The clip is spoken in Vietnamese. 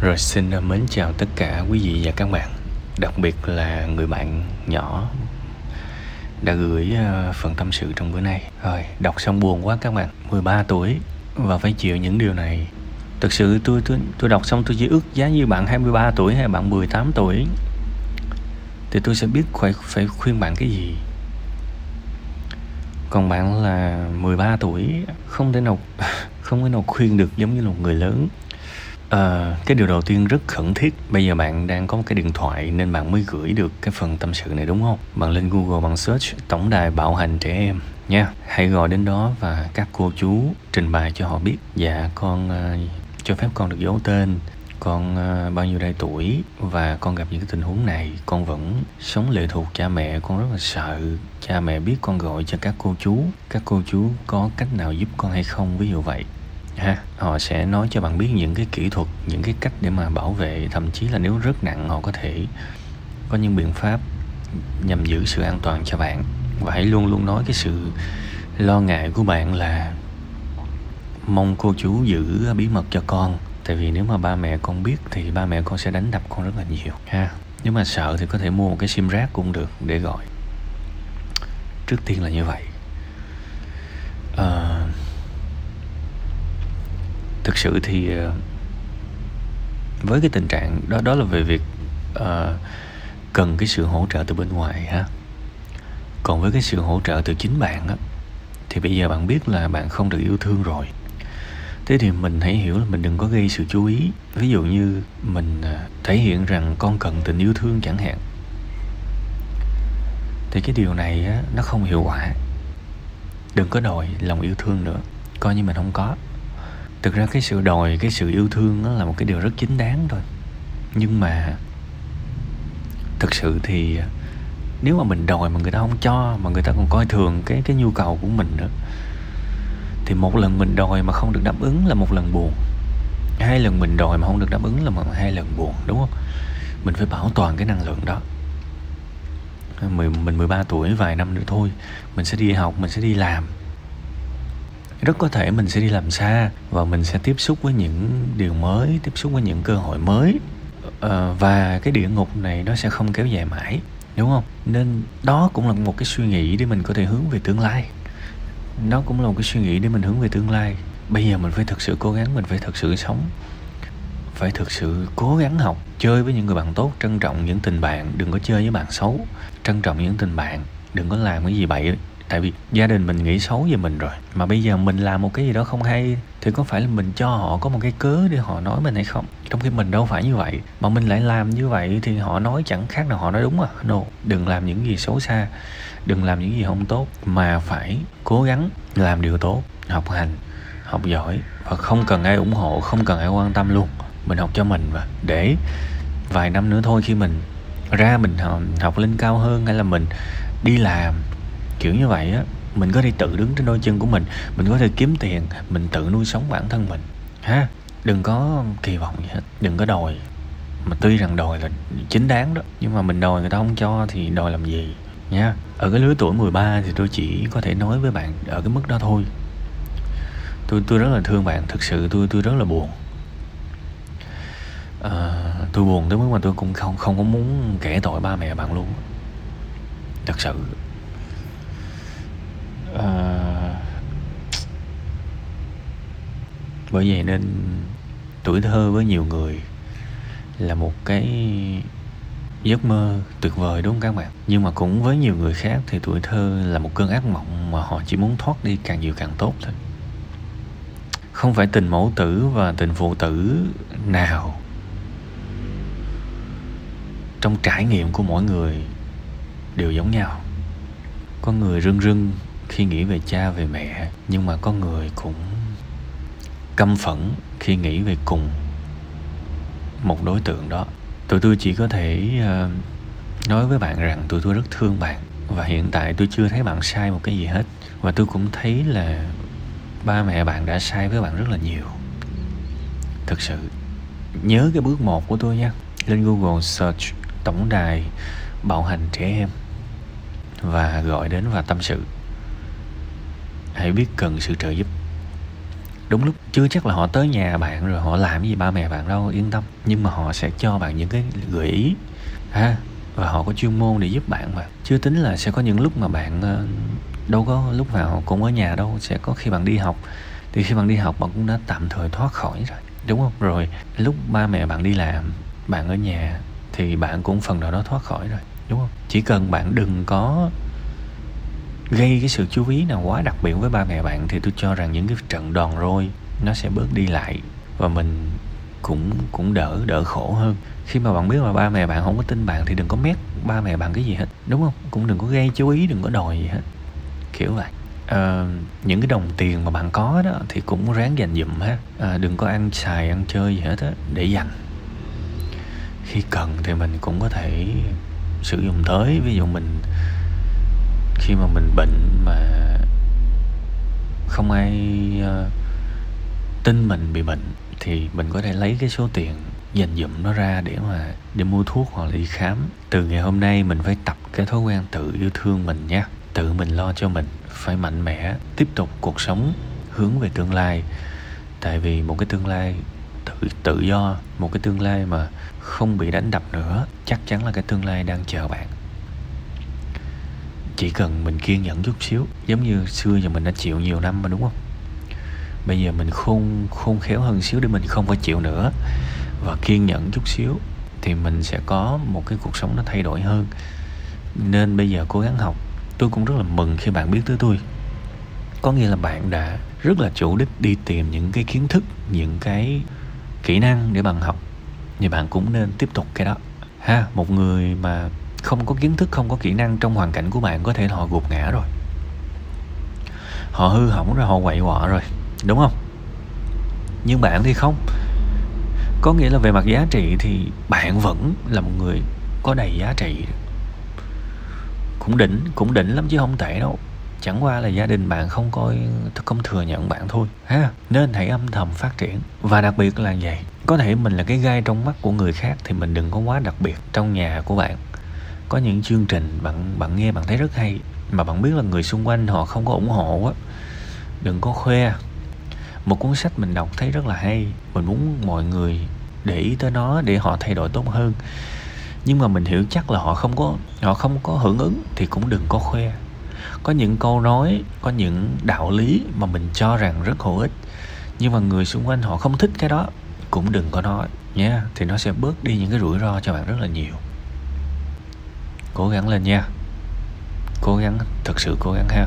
Rồi xin ờ, mến chào tất cả quý vị và các bạn Đặc biệt là người bạn nhỏ Đã gửi ờ, phần tâm sự trong bữa nay. Rồi, đọc xong buồn quá các bạn 13 tuổi và phải chịu những điều này. Thực sự tôi tôi tôi đọc xong tôi chỉ ước giá như bạn 23 tuổi hay bạn 18 tuổi. Thì tôi sẽ biết phải, phải khuyên bạn cái gì. Còn bạn là 13 tuổi Không thể nào không thể nào khuyên được giống như là một người lớn. À, cái điều đầu tiên rất khẩn thiết. Bây giờ bạn đang có một cái điện thoại Nên bạn mới gửi được cái phần tâm sự này đúng không? Bạn lên Google bằng search Tổng đài bạo hành trẻ em nha. Hãy gọi đến đó và các cô chú Trình bày cho họ biết. Dạ con uh, cho phép con được giấu tên. Con uh, bao nhiêu đây tuổi và con gặp những cái tình huống này con vẫn sống lệ thuộc cha mẹ. Con rất là sợ cha mẹ biết con gọi cho các cô chú. Các cô chú có cách nào giúp con hay không? Ví dụ vậy ha, họ sẽ nói cho bạn biết những cái kỹ thuật, những cái cách để mà bảo vệ, thậm chí là nếu rất nặng họ có thể có những biện pháp nhằm giữ sự an toàn cho bạn. Và hãy luôn luôn nói cái sự lo ngại của bạn là mong cô chú giữ bí mật cho con. Tại vì nếu mà ba mẹ con biết thì ba mẹ con sẽ đánh đập con rất là nhiều. Ha, nếu mà sợ thì có thể mua một cái sim rác cũng được để gọi. Trước tiên là như vậy à, thực sự thì ờ, với cái tình trạng đó đó là về việc uh, cần cái sự hỗ trợ từ bên ngoài ha. Còn với cái sự hỗ trợ từ chính bạn á thì bây giờ bạn biết là bạn không được yêu thương rồi. Thế thì mình hãy hiểu là mình đừng có gây sự chú ý. Ví dụ như mình ờ, thể hiện rằng con cần tình yêu thương chẳng hạn. Thì cái điều này á, nó không hiệu quả. Đừng có đòi lòng yêu thương nữa. Coi như mình không có thực ra cái sự đòi, cái sự yêu thương đó là một cái điều rất chính đáng thôi. Nhưng mà thực sự thì à, nếu mà mình đòi mà người ta không cho, mà người ta còn coi thường cái cái nhu cầu của mình nữa, thì một lần mình đòi mà không được đáp ứng là một lần buồn. Hai lần mình đòi mà không được đáp ứng là một, hai lần buồn, đúng không? Mình phải bảo toàn cái năng lượng đó. Mình mình 13 tuổi, vài năm nữa thôi, mình sẽ đi học, mình sẽ đi làm rất có thể mình sẽ đi làm xa và mình sẽ tiếp xúc với những điều mới, tiếp xúc với những cơ hội mới. Ờ, và cái địa ngục này nó sẽ không kéo dài mãi, đúng không? Nên đó cũng là một cái suy nghĩ để mình có thể hướng về tương lai. Nó cũng là một cái suy nghĩ để mình hướng về tương lai. Bây giờ mình phải thực sự cố gắng, mình phải thực sự sống, phải thực sự cố gắng học, chơi với những người bạn tốt, trân trọng những tình bạn, đừng có chơi với bạn xấu, trân trọng những tình bạn, đừng có làm cái gì bậy tại vì gia đình mình nghĩ xấu về mình rồi. Mà bây giờ mình làm một cái gì đó không hay thì có phải là mình cho họ có một cái cớ để họ nói mình hay không? Trong khi mình đâu phải như vậy mà mình lại làm như vậy thì họ nói chẳng khác nào họ nói đúng à. No đừng làm những gì xấu xa đừng làm những gì không tốt mà phải cố gắng làm điều tốt học hành học giỏi và không cần ai ủng hộ không cần ai quan tâm luôn. Mình học cho mình và để vài năm nữa thôi khi mình ra mình học, học lên cao hơn hay là mình đi làm kiểu như vậy á mình có thể tự đứng trên đôi chân của mình mình có thể kiếm tiền mình tự nuôi sống bản thân mình. Ha đừng có kỳ vọng gì hết đừng có đòi. Mà tuy rằng đòi là chính đáng đó nhưng mà mình đòi người ta không cho thì đòi làm gì? Nha ở cái lứa tuổi 13 thì tôi chỉ có thể nói với bạn ở cái mức đó thôi. Tôi tôi rất là thương bạn thực sự tôi tôi rất là buồn. À, tôi buồn tới mức mà tôi cũng không không có muốn kể tội ba mẹ bạn luôn. Thật sự. Ờ, bởi vậy nên tuổi thơ với nhiều người là một cái giấc mơ tuyệt vời, đúng không các bạn? Nhưng mà cũng với nhiều người khác thì tuổi thơ là một cơn ác mộng mà họ chỉ muốn thoát đi càng nhiều càng tốt thôi. Không phải tình mẫu tử và tình phụ tử nào trong trải nghiệm của mỗi người đều giống nhau. Có người rưng rưng khi nghĩ về cha về mẹ nhưng mà có người cũng căm phẫn khi nghĩ về cùng một đối tượng đó. Tụi tôi chỉ có thể uh, nói với bạn rằng tụi tôi rất thương bạn và hiện tại tôi chưa thấy bạn sai một cái gì hết. Và tôi cũng thấy là ba mẹ bạn đã sai với bạn rất là nhiều. Thực sự nhớ cái bước một của tôi nha. Lên google search tổng đài bạo hành trẻ em và gọi đến và tâm sự hãy biết cần sự trợ giúp. Đúng lúc, chưa chắc là họ tới nhà bạn rồi họ làm gì ba mẹ bạn đâu, yên tâm. Nhưng mà họ sẽ cho bạn những cái gợi ý, ha? Và họ có chuyên môn để giúp bạn mà. Chưa tính là sẽ có những lúc mà bạn ờ, đâu có lúc nào cũng ở nhà đâu. Sẽ có khi bạn đi học. Thì khi bạn đi học, bạn cũng đã tạm thời thoát khỏi rồi. Đúng không? Rồi, lúc ba mẹ bạn đi làm, bạn ở nhà, thì bạn cũng phần nào đó thoát khỏi rồi. Đúng không? Chỉ cần bạn đừng có gây cái sự chú ý nào quá đặc biệt với ba mẹ bạn thì tôi cho rằng những cái trận đòn roi nó sẽ bớt đi lại và mình cũng cũng đỡ đỡ khổ hơn. Khi mà bạn biết là ba mẹ bạn không có tin bạn thì đừng có mét ba mẹ bạn cái gì hết đúng không? Cũng đừng có gây chú ý đừng có đòi gì hết. Kiểu vậy. À, những cái đồng tiền mà bạn có đó thì cũng ráng dành dụm ha. À, đừng có ăn xài ăn chơi gì hết á để dành. Khi cần thì mình cũng có thể sử dụng tới. Ví dụ mình khi mà mình bệnh mà không ai uh, tin mình bị bệnh thì mình có thể lấy cái số tiền dành dụm nó ra để mà đi mua thuốc hoặc là đi khám. Từ ngày hôm nay mình phải tập cái thói quen tự yêu thương mình nhé. Tự mình lo cho mình phải mạnh mẽ tiếp tục cuộc sống hướng về tương lai. Tại vì một cái tương lai tự tự do một cái tương lai mà không bị đánh đập nữa chắc chắn là cái tương lai đang chờ bạn chỉ cần mình kiên nhẫn chút xíu. Giống như xưa giờ mình đã chịu nhiều năm mà, đúng không? Bây giờ mình khôn khôn khéo hơn xíu để mình không phải chịu nữa. Và kiên nhẫn chút xíu thì mình sẽ có một cái cuộc sống nó thay đổi hơn. Nên bây giờ cố gắng học. Tôi cũng rất là mừng khi bạn biết tới tôi. Có nghĩa là bạn đã rất là chủ đích đi tìm những cái kiến thức, những cái kỹ năng để bạn học. Thì bạn cũng nên tiếp tục cái đó. Ha, một người mà không có kiến thức, không có kỹ năng trong hoàn cảnh của bạn, có thể họ gục ngã rồi. Họ hư hỏng rồi, họ quậy quọ rồi, đúng không? Nhưng bạn thì không. Có nghĩa là về mặt giá trị thì bạn vẫn là một người có đầy giá trị. Cũng đỉnh cũng đỉnh lắm chứ không tệ đâu. Chẳng qua là gia đình bạn không coi không thừa nhận bạn thôi, ha? Nên hãy âm thầm phát triển. Và đặc biệt là vậy, có thể mình là cái gai trong mắt của người khác thì mình đừng có quá đặc biệt trong nhà của bạn có những chương trình bạn bạn nghe bạn thấy rất hay, mà bạn biết là người xung quanh họ không có ủng hộ á. Đừng có khoe. Một cuốn sách mình đọc thấy rất là hay. Mình muốn mọi người để ý tới nó để họ thay đổi tốt hơn. Nhưng mà mình hiểu chắc là họ không có, họ không có hưởng ứng thì cũng đừng có khoe. Có những câu nói, có những đạo lý mà mình cho rằng rất hữu ích, nhưng mà người xung quanh họ không thích cái đó, cũng đừng có nói nhé. Thì nó sẽ bớt đi những cái rủi ro cho bạn rất là nhiều cố gắng lên nha. Cố gắng thật sự cố gắng ha.